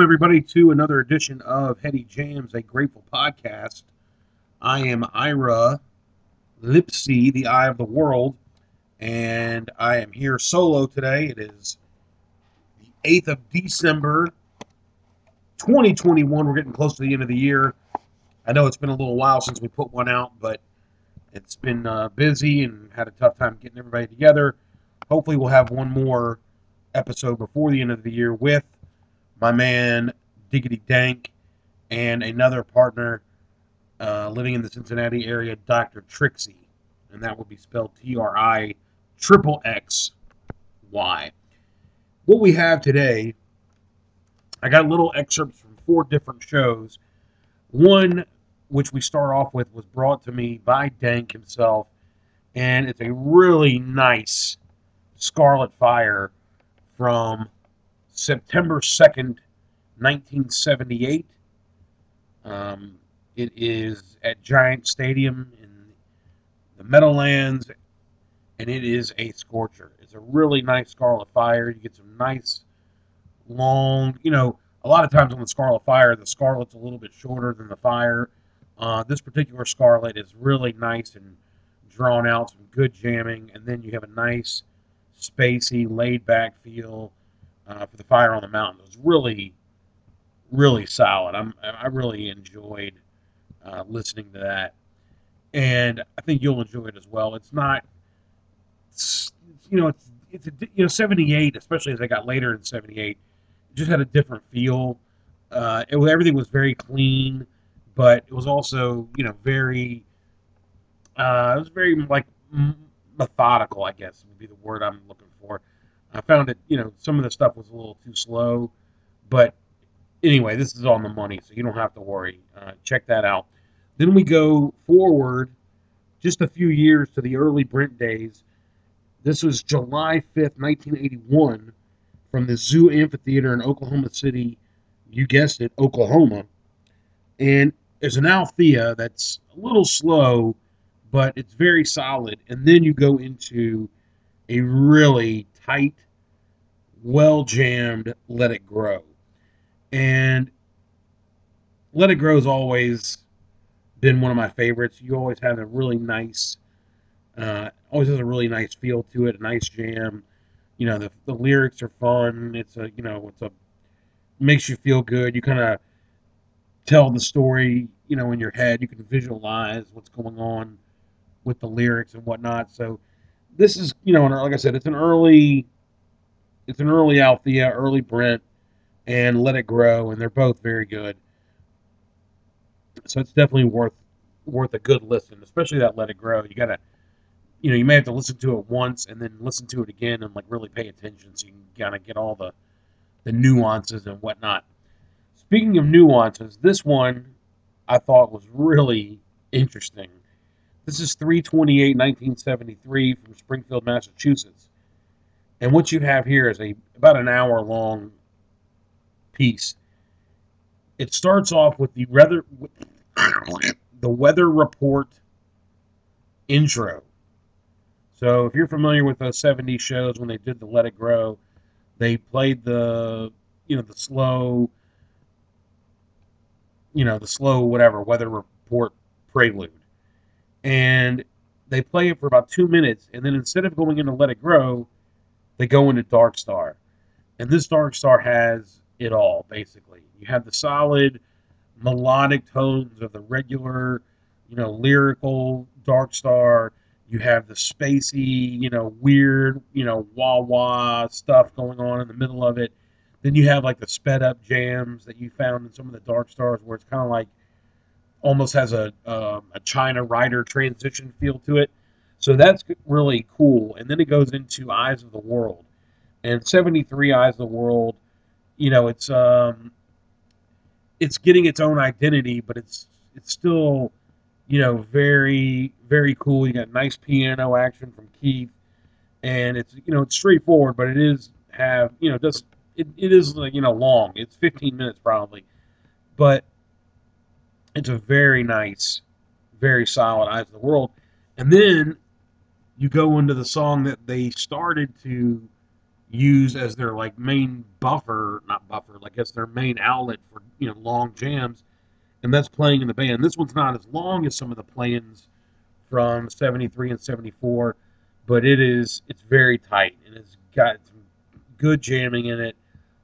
Welcome, everybody, to another edition of Heady Jams, a grateful podcast. I am Ira Lipsy, the eye of the world, and I am here solo today. It is the 8th of December, 2021. We're getting close to the end of the year. I know it's been a little while since we put one out, but it's been uh, busy and had a tough time getting everybody together. Hopefully, we'll have one more episode before the end of the year with my man Diggity Dank and another partner uh, living in the Cincinnati area, Dr. Trixie. And that will be spelled T R I triple X Y. What we have today, I got little excerpts from four different shows. One, which we start off with, was brought to me by Dank himself, and it's a really nice Scarlet Fire from September 2nd, 1978. Um, it is at Giant Stadium in the Meadowlands, and it is a scorcher. It's a really nice Scarlet Fire. You get some nice, long, you know, a lot of times on the Scarlet Fire, the Scarlet's a little bit shorter than the Fire. Uh, this particular Scarlet is really nice and drawn out, some good jamming, and then you have a nice, spacey, laid back feel uh, for the Fire on the Mountain. It was really, really solid. I'm, I really enjoyed uh, listening to that, and I think you'll enjoy it as well. It's not, it's, you know, it's it's a, you know '78, especially as I got later in '78, just had a different feel. Uh, it everything was very clean, but it was also you know very, uh, it was very like methodical. I guess would be the word I'm looking for. I found it, you know, some of the stuff was a little too slow, but anyway, this is on the money, so you don't have to worry. Uh, check that out. Then we go forward just a few years to the early Brent days. This was July 5th, 1981, from the Zoo Amphitheater in Oklahoma City. You guessed it, Oklahoma. And there's an Althea that's a little slow, but it's very solid. And then you go into a really tight, well jammed Let It Grow. And Let It Grow has always been one of my favorites. You always have a really nice, uh, always has a really nice feel to it, a nice jam. You know, the, the lyrics are fun. It's a, you know, it's a, makes you feel good. You kind of tell the story, you know, in your head. You can visualize what's going on with the lyrics and whatnot. So this is, you know, like I said, it's an early, it's an early Althea, early Brent, and Let It Grow, and they're both very good. So it's definitely worth worth a good listen, especially that Let It Grow. You gotta, you know, you may have to listen to it once and then listen to it again and like really pay attention so you can kind of get all the the nuances and whatnot. Speaking of nuances, this one I thought was really interesting. This is 328 1973 from Springfield, Massachusetts. And what you have here is a about an hour long piece. It starts off with the weather the weather report intro. So if you're familiar with those 70s shows when they did the Let It Grow, they played the you know the slow you know the slow whatever weather report prelude and they play it for about two minutes and then instead of going into let it grow they go into dark star and this dark star has it all, basically. You have the solid melodic tones of the regular, you know, lyrical Dark Star. You have the spacey, you know, weird, you know, wah wah stuff going on in the middle of it. Then you have like the sped up jams that you found in some of the Dark Stars, where it's kind of like almost has a um, a China Rider transition feel to it. So that's really cool. And then it goes into Eyes of the World, and 73 Eyes of the World. You know, it's um, it's getting its own identity, but it's it's still you know very very cool. You got nice piano action from Keith, and it's you know it's straightforward, but it is have you know just it, it is you know long. It's 15 minutes probably, but it's a very nice, very solid Eyes of the World. And then you go into the song that they started to use as their like main buffer, not buffer, like as their main outlet for you know long jams, and that's playing in the band. This one's not as long as some of the plans from '73 and '74, but it is it's very tight and it's got some good jamming in it,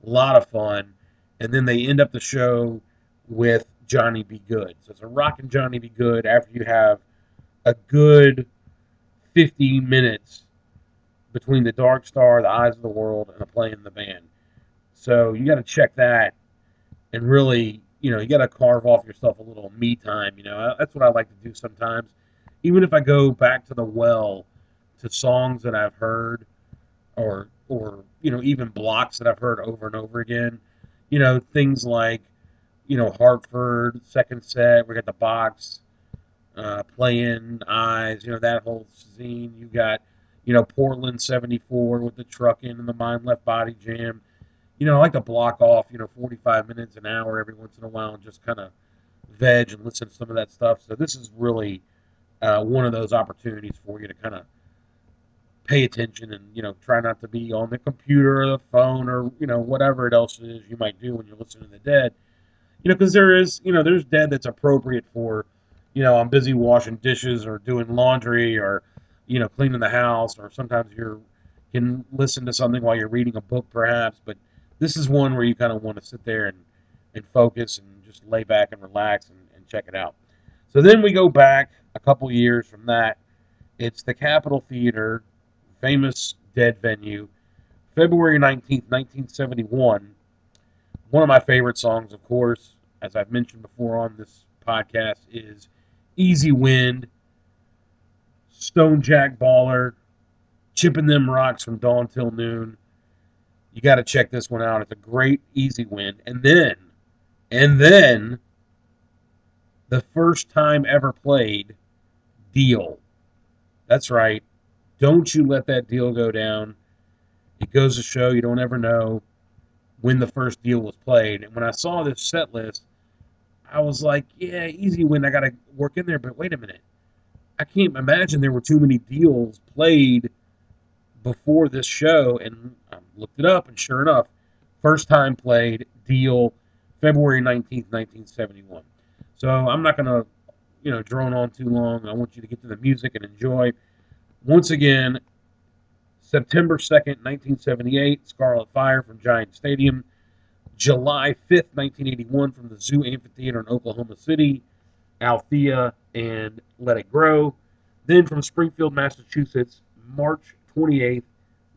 a lot of fun, and then they end up the show with Johnny B. Goode. So it's a rockin' Johnny B. Goode after you have a good 50 minutes between the Dark Star, the Eyes of the World, and a play in the band. So you got to check that and really, you know, you got to carve off yourself a little me time. You know, that's what I like to do sometimes. Even if I go back to the well to songs that I've heard or, or, you know, even blocks that I've heard over and over again, you know, things like you know, Hartford, second set. We got the box uh, playing eyes, you know, that whole scene. You got, you know, Portland 74 with the trucking and the mind left body jam. You know, I like to block off, you know, 45 minutes, an hour every once in a while and just kind of veg and listen to some of that stuff. So this is really uh, one of those opportunities for you to kind of pay attention and, you know, try not to be on the computer or the phone or, you know, whatever it else is you might do when you're listening to the dead you know, because there is, you know, there's dead that's appropriate for, you know, I'm busy washing dishes or doing laundry or, you know, cleaning the house, or sometimes you're can listen to something while you're reading a book, perhaps. But this is one where you kind of want to sit there and and focus and just lay back and relax and, and check it out. So then we go back a couple years from that. It's the Capitol Theater, famous dead venue, February 19th, 1971. One of my favorite songs, of course, as I've mentioned before on this podcast, is Easy Wind, Stone Jack Baller, Chipping Them Rocks from Dawn Till Noon. You got to check this one out. It's a great Easy Wind. And then, and then, the first time ever played, Deal. That's right. Don't you let that deal go down. It goes to show you don't ever know when the first deal was played. And when I saw this set list, I was like, yeah, easy win. I got to work in there. But wait a minute. I can't imagine there were too many deals played before this show. And I looked it up, and sure enough, first time played deal February 19th, 1971. So I'm not going to, you know, drone on too long. I want you to get to the music and enjoy. Once again, September 2nd, 1978, Scarlet Fire from Giant Stadium. July 5th, 1981, from the Zoo Amphitheater in Oklahoma City, Althea and Let It Grow. Then from Springfield, Massachusetts, March 28th,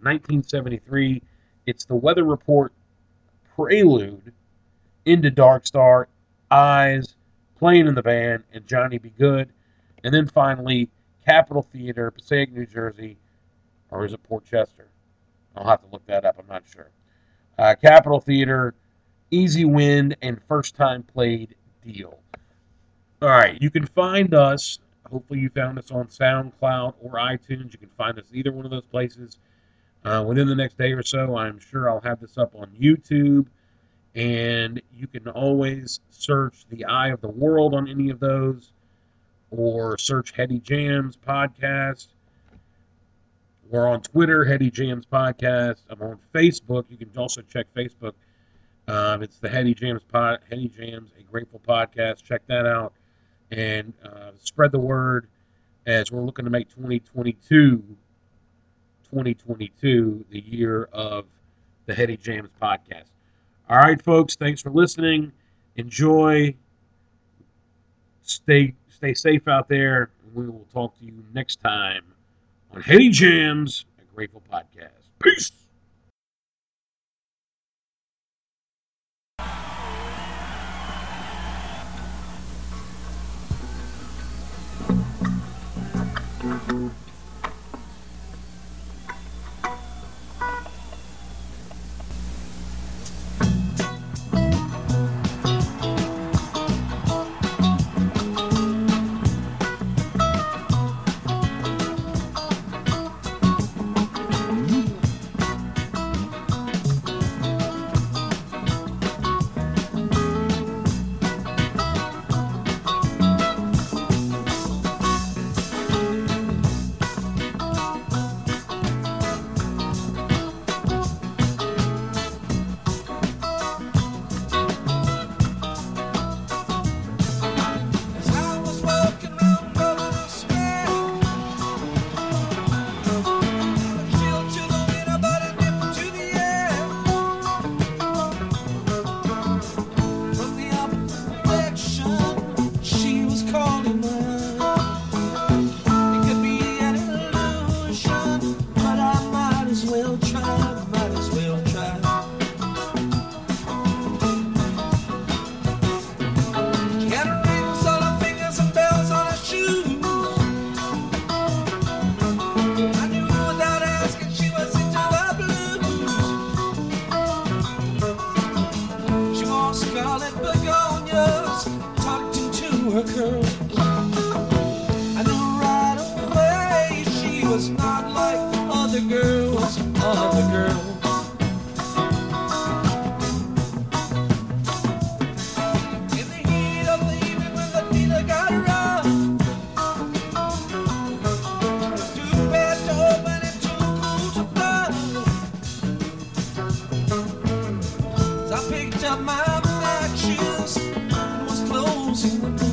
1973, it's the Weather Report Prelude into Dark Star, Eyes, playing in the band, and Johnny B. Goode. And then finally, Capitol Theater, Passaic, New Jersey, or is it Port Chester? I'll have to look that up. I'm not sure. Uh, Capitol Theater, Easy Wind and First Time Played Deal. All right, you can find us. Hopefully, you found us on SoundCloud or iTunes. You can find us either one of those places uh, within the next day or so. I'm sure I'll have this up on YouTube. And you can always search The Eye of the World on any of those or search Heady Jams podcast. We're on Twitter, Heady Jams Podcast. I'm on Facebook. You can also check Facebook. Um, it's the Heady Jams Pod, Jams, a Grateful Podcast. Check that out and uh, spread the word as we're looking to make 2022, 2022 the year of the Heady Jams Podcast. All right, folks. Thanks for listening. Enjoy. Stay stay safe out there. We will talk to you next time on Heady Jams, a Grateful Podcast. Peace. I picked up my black shoes and was closing the door.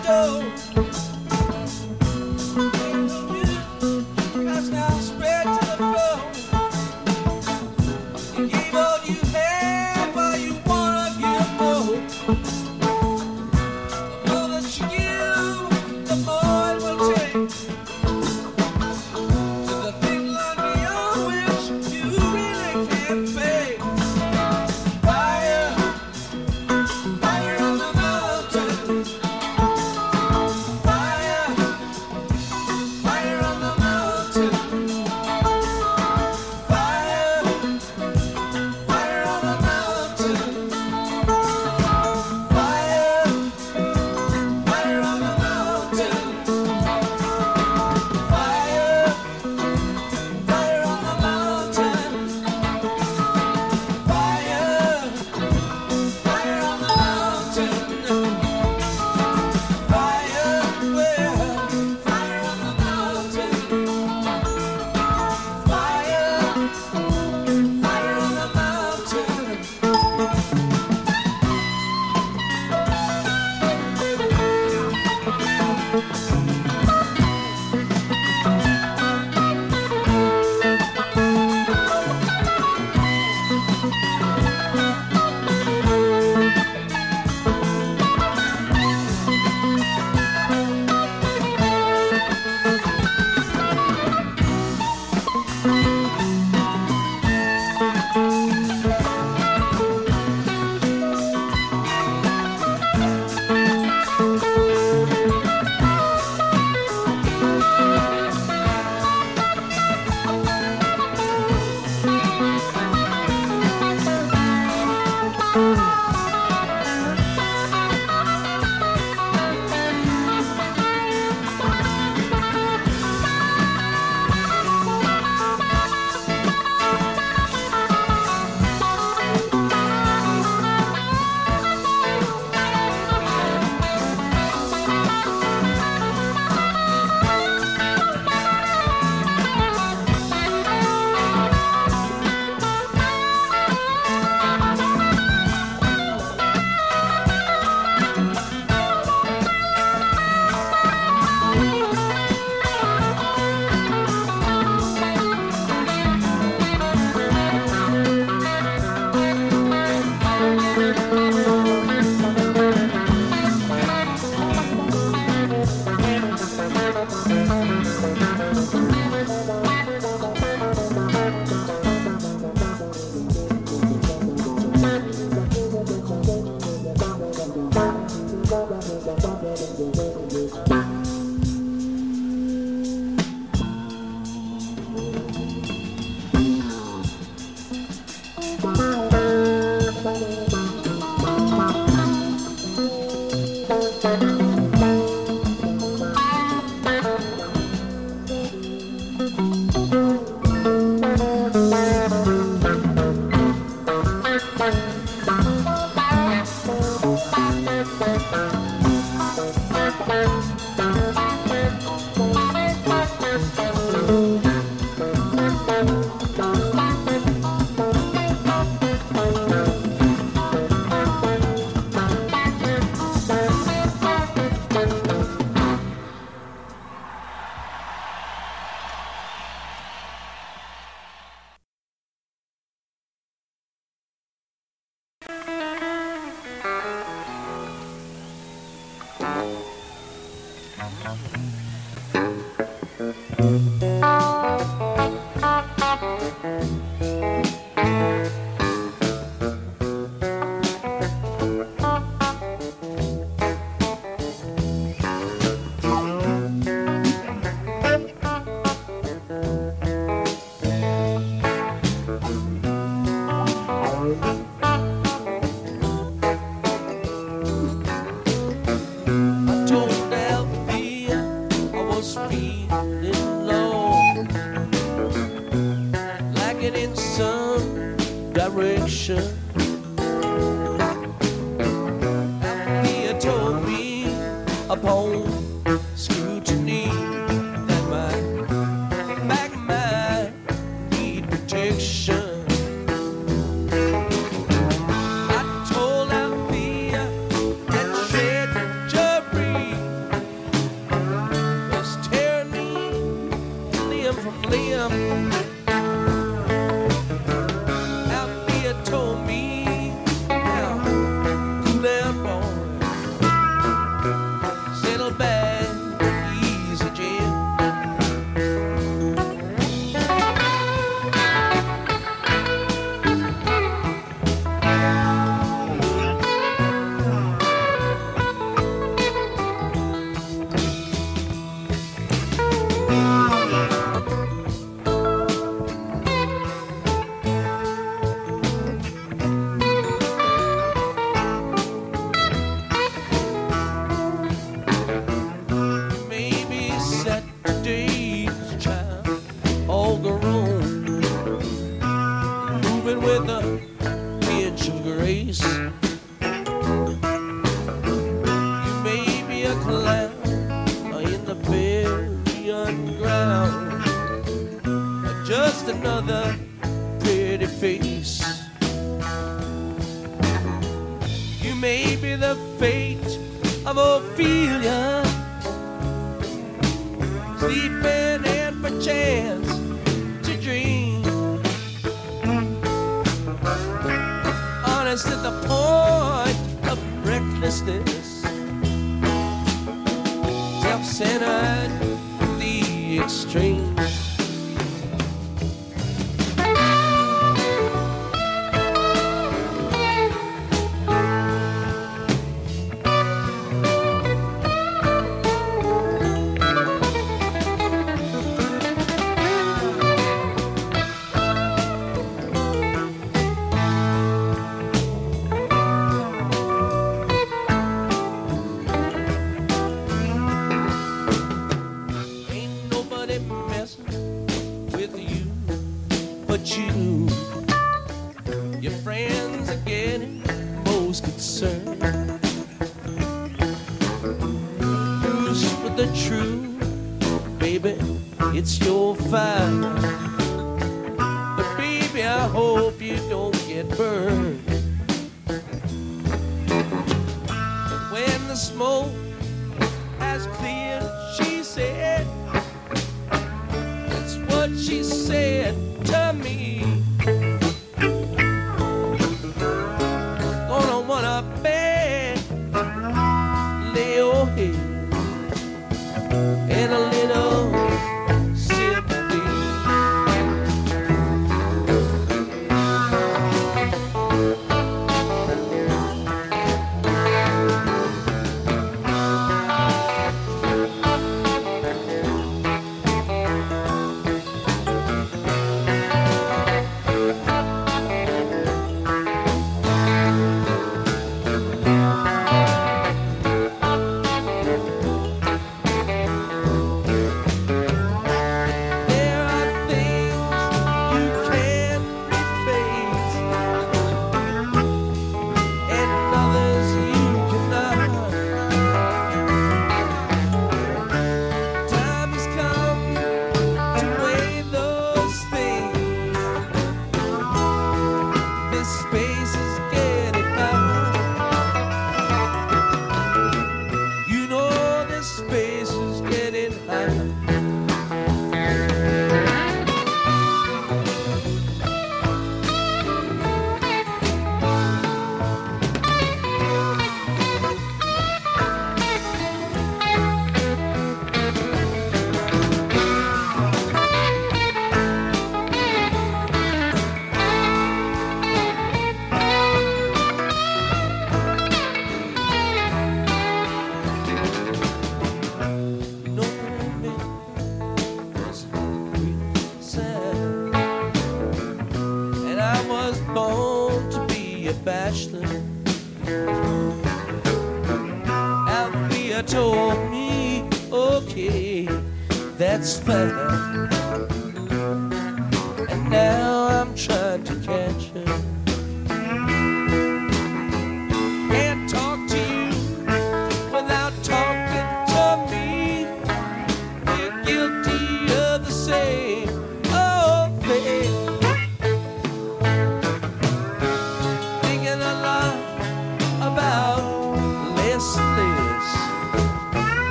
Dash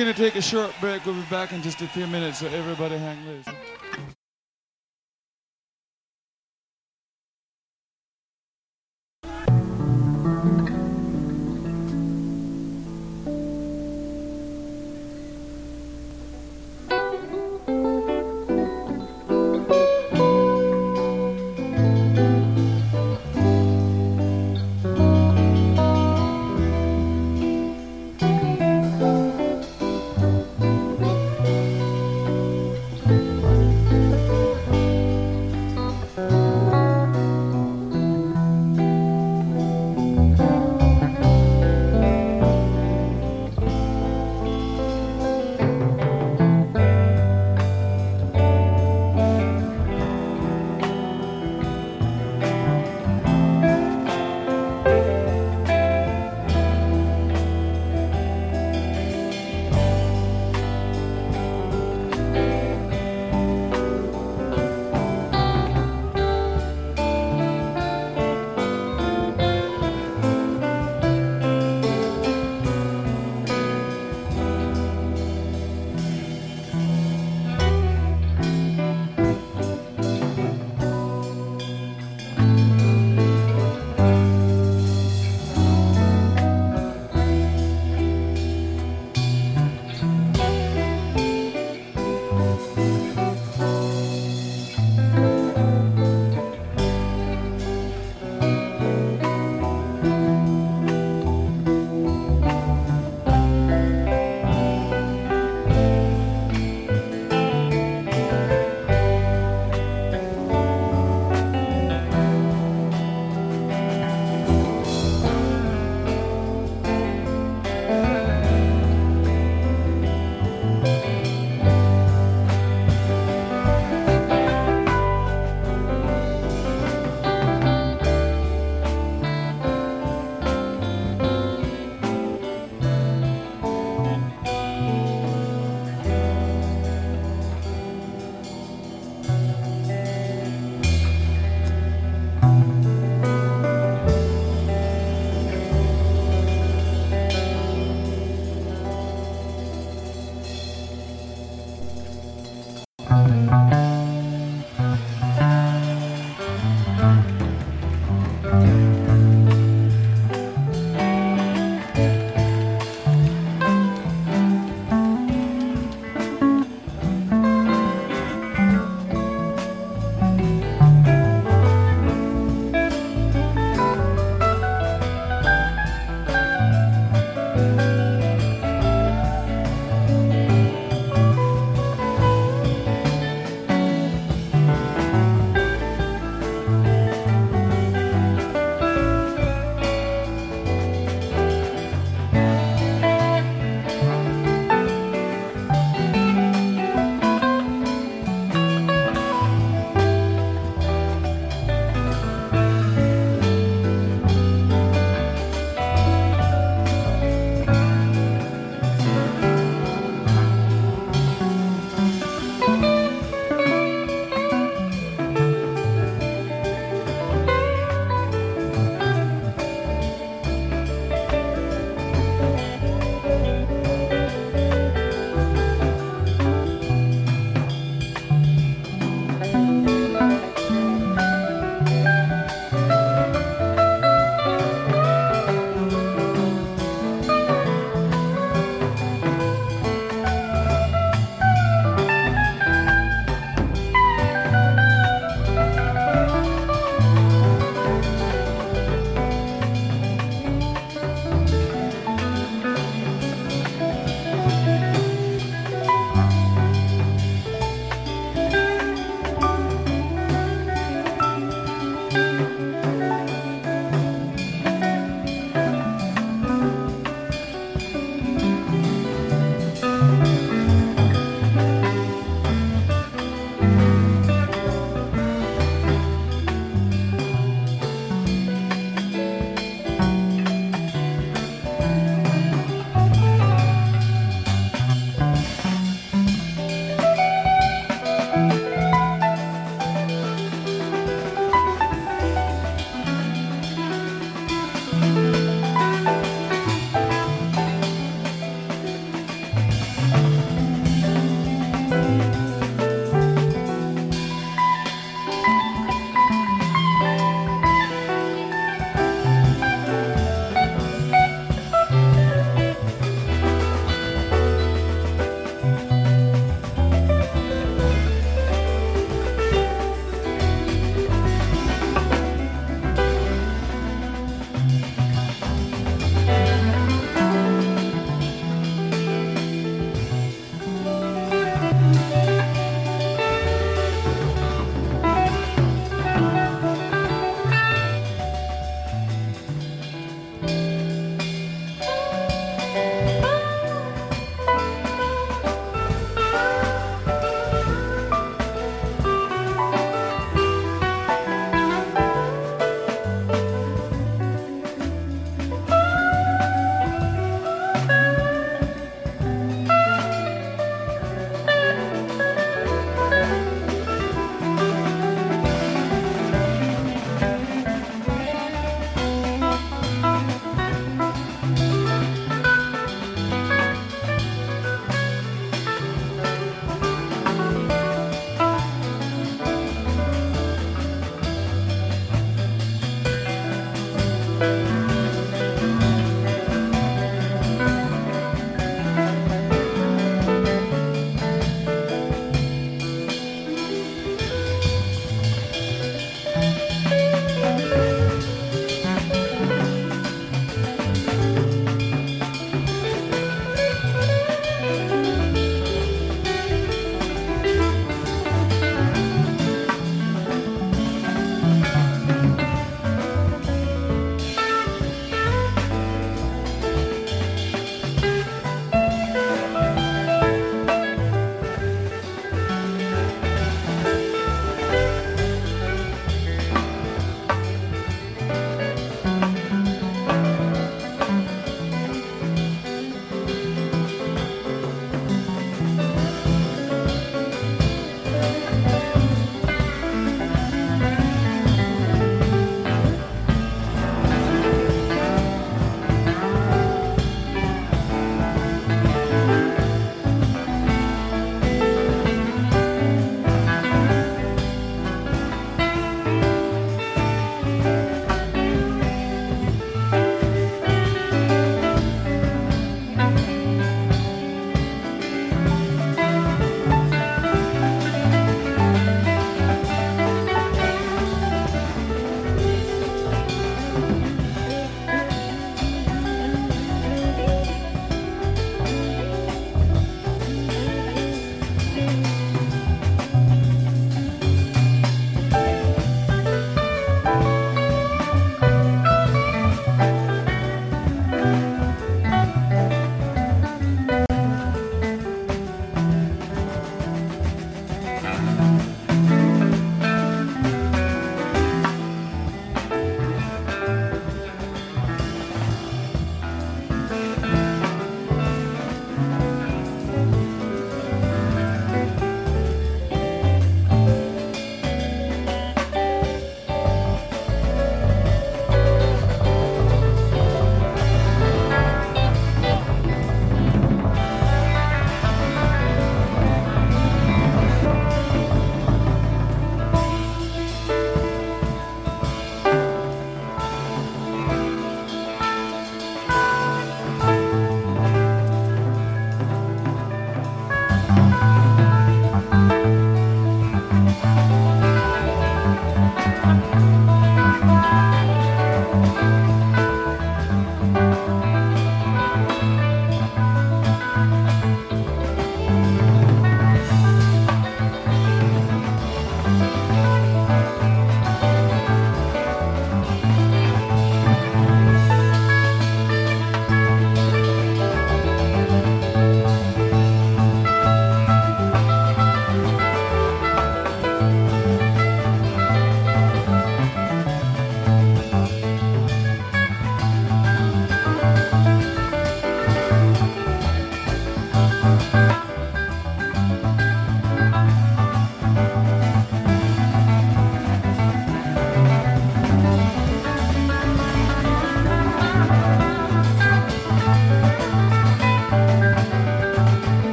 going to take a short break. We'll be back in just a few minutes, so everybody hang loose.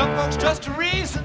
Some folks trust to reason,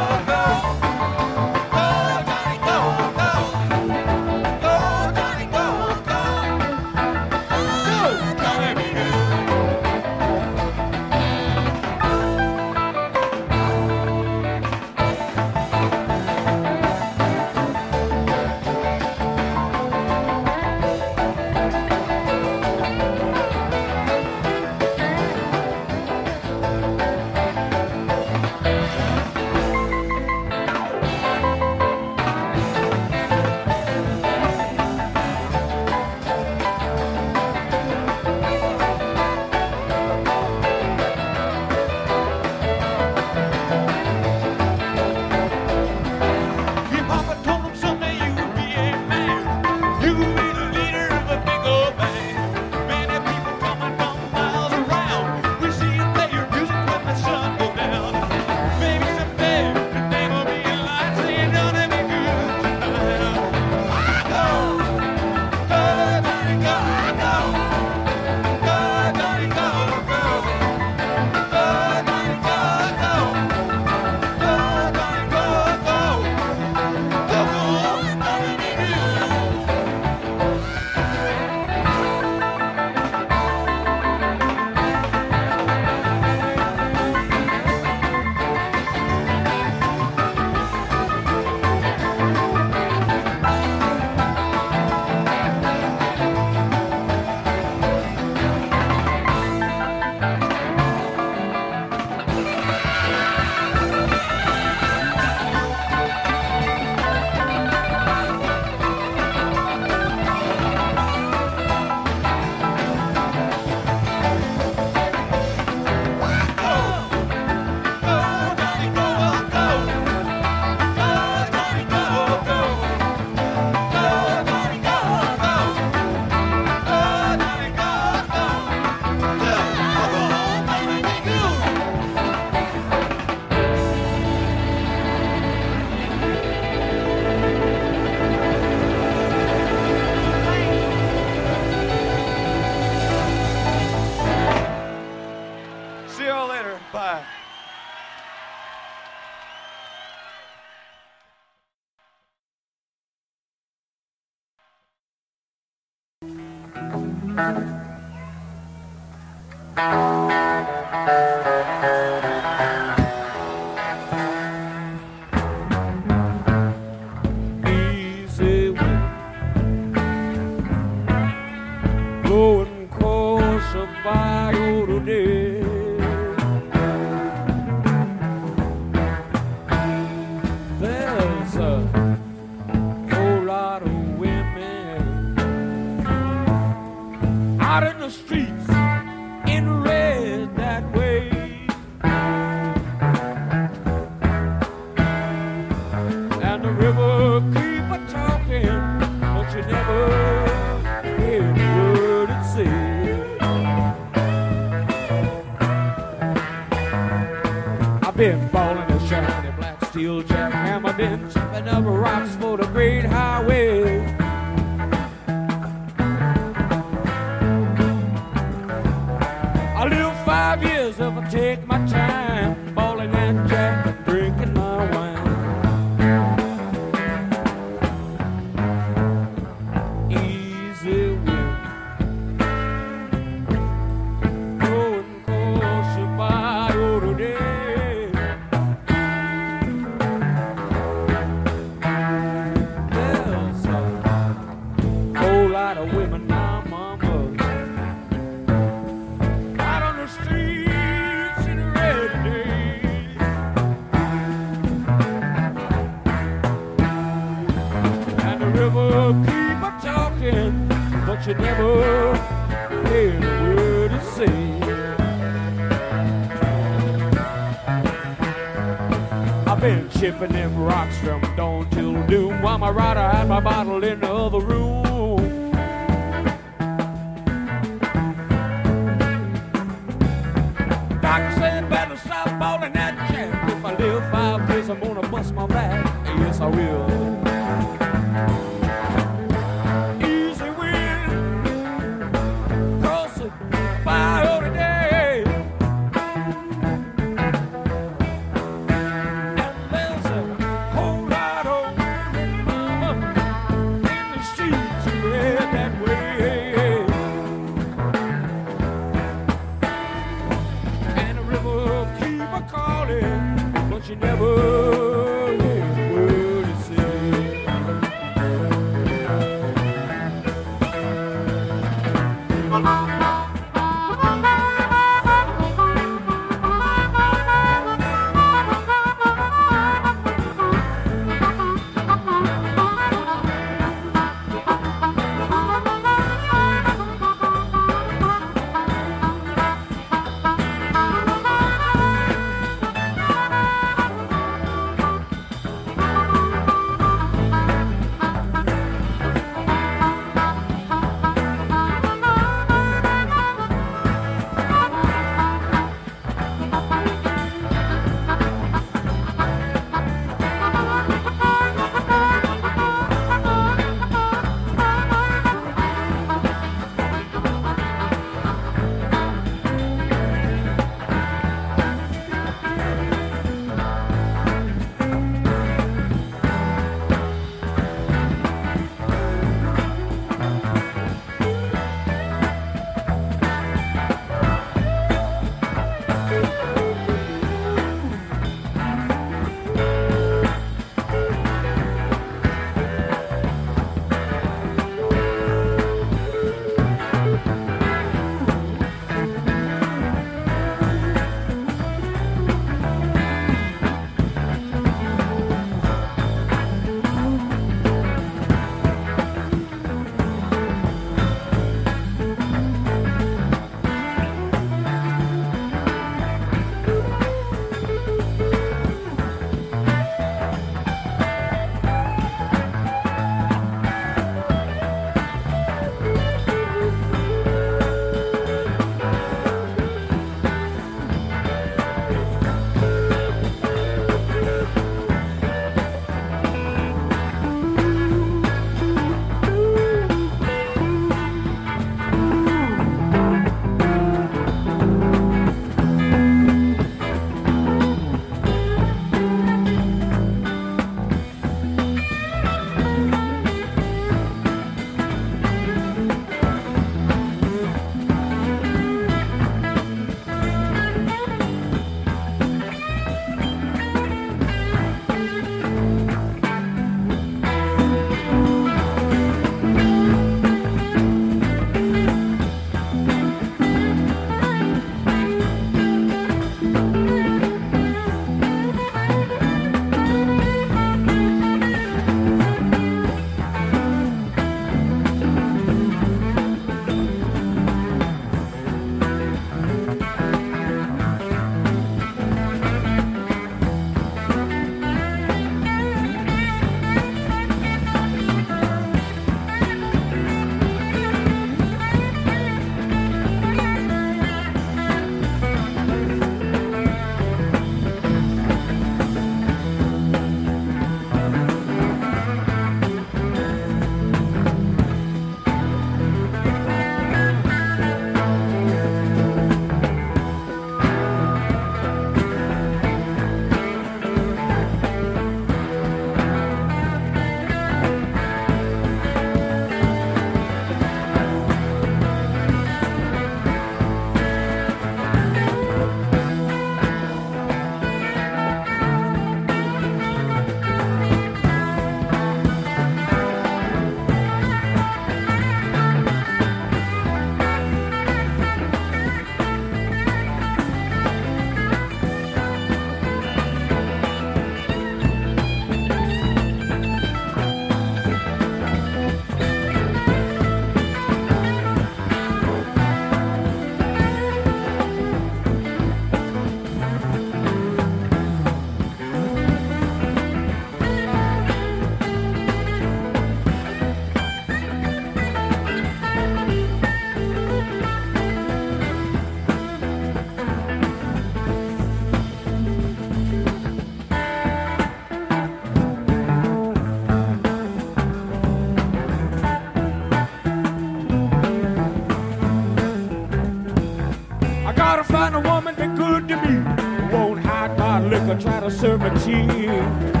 never try to serve a tea.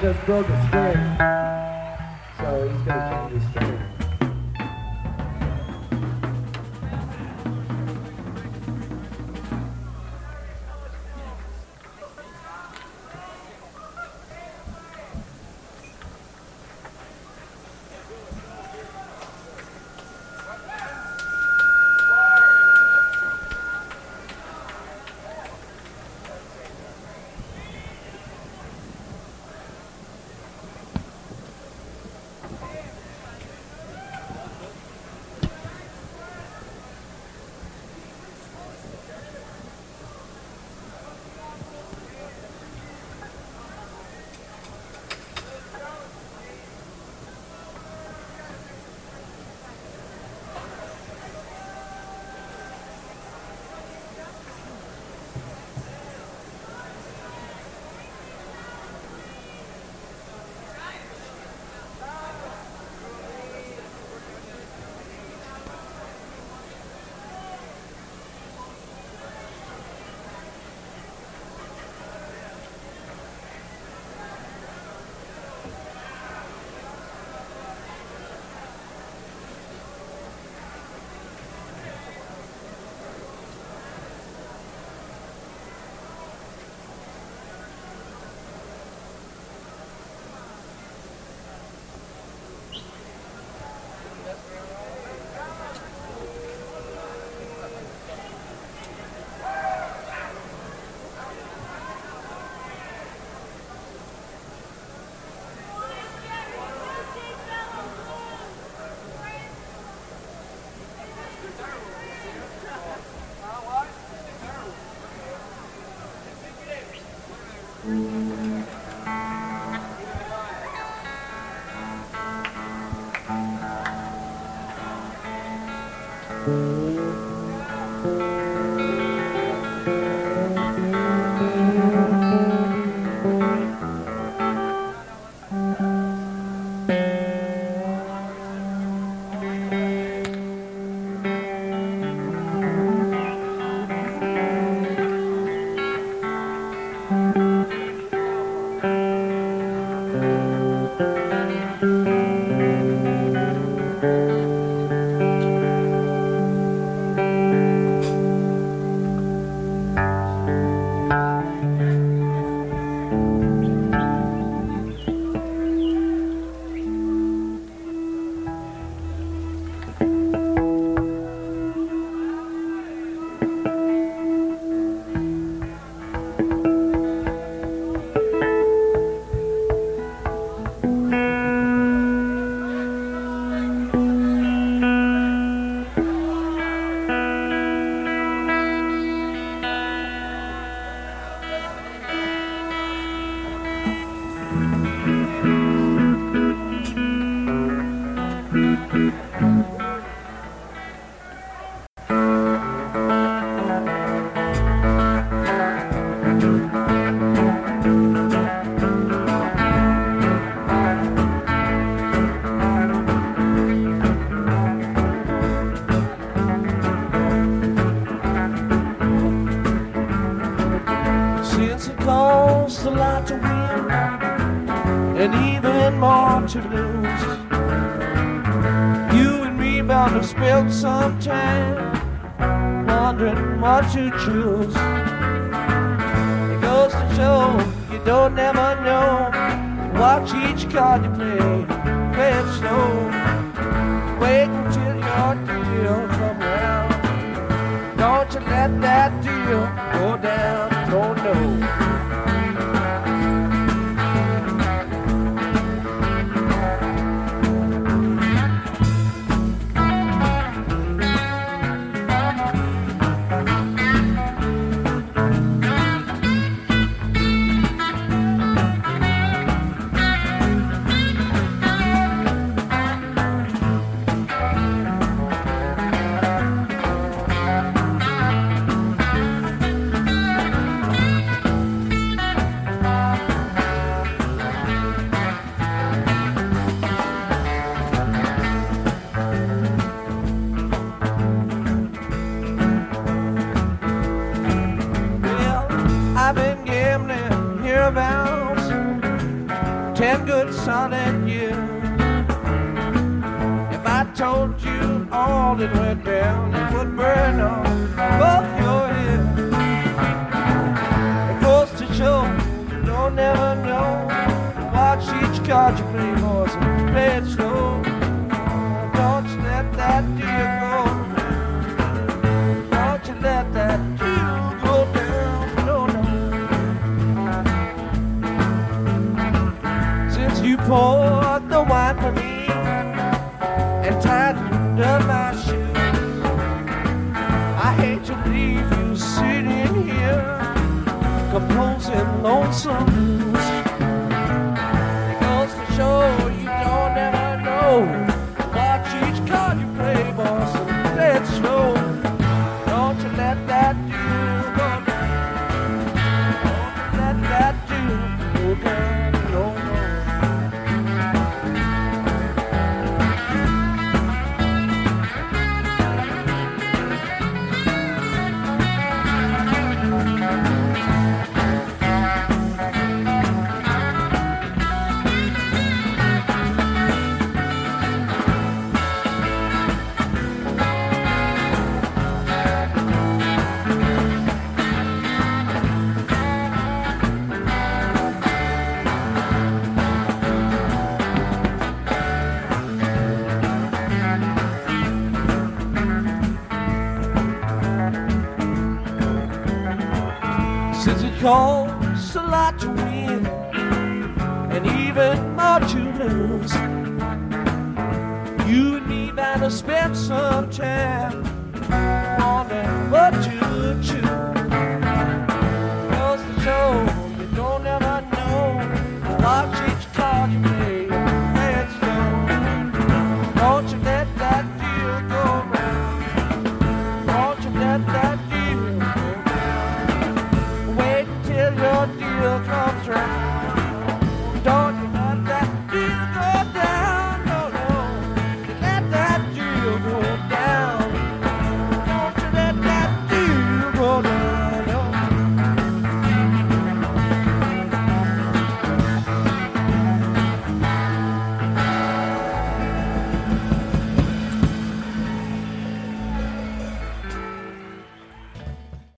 just broke a string. Música to choose. It goes to show you don't ever know. Watch each card you play.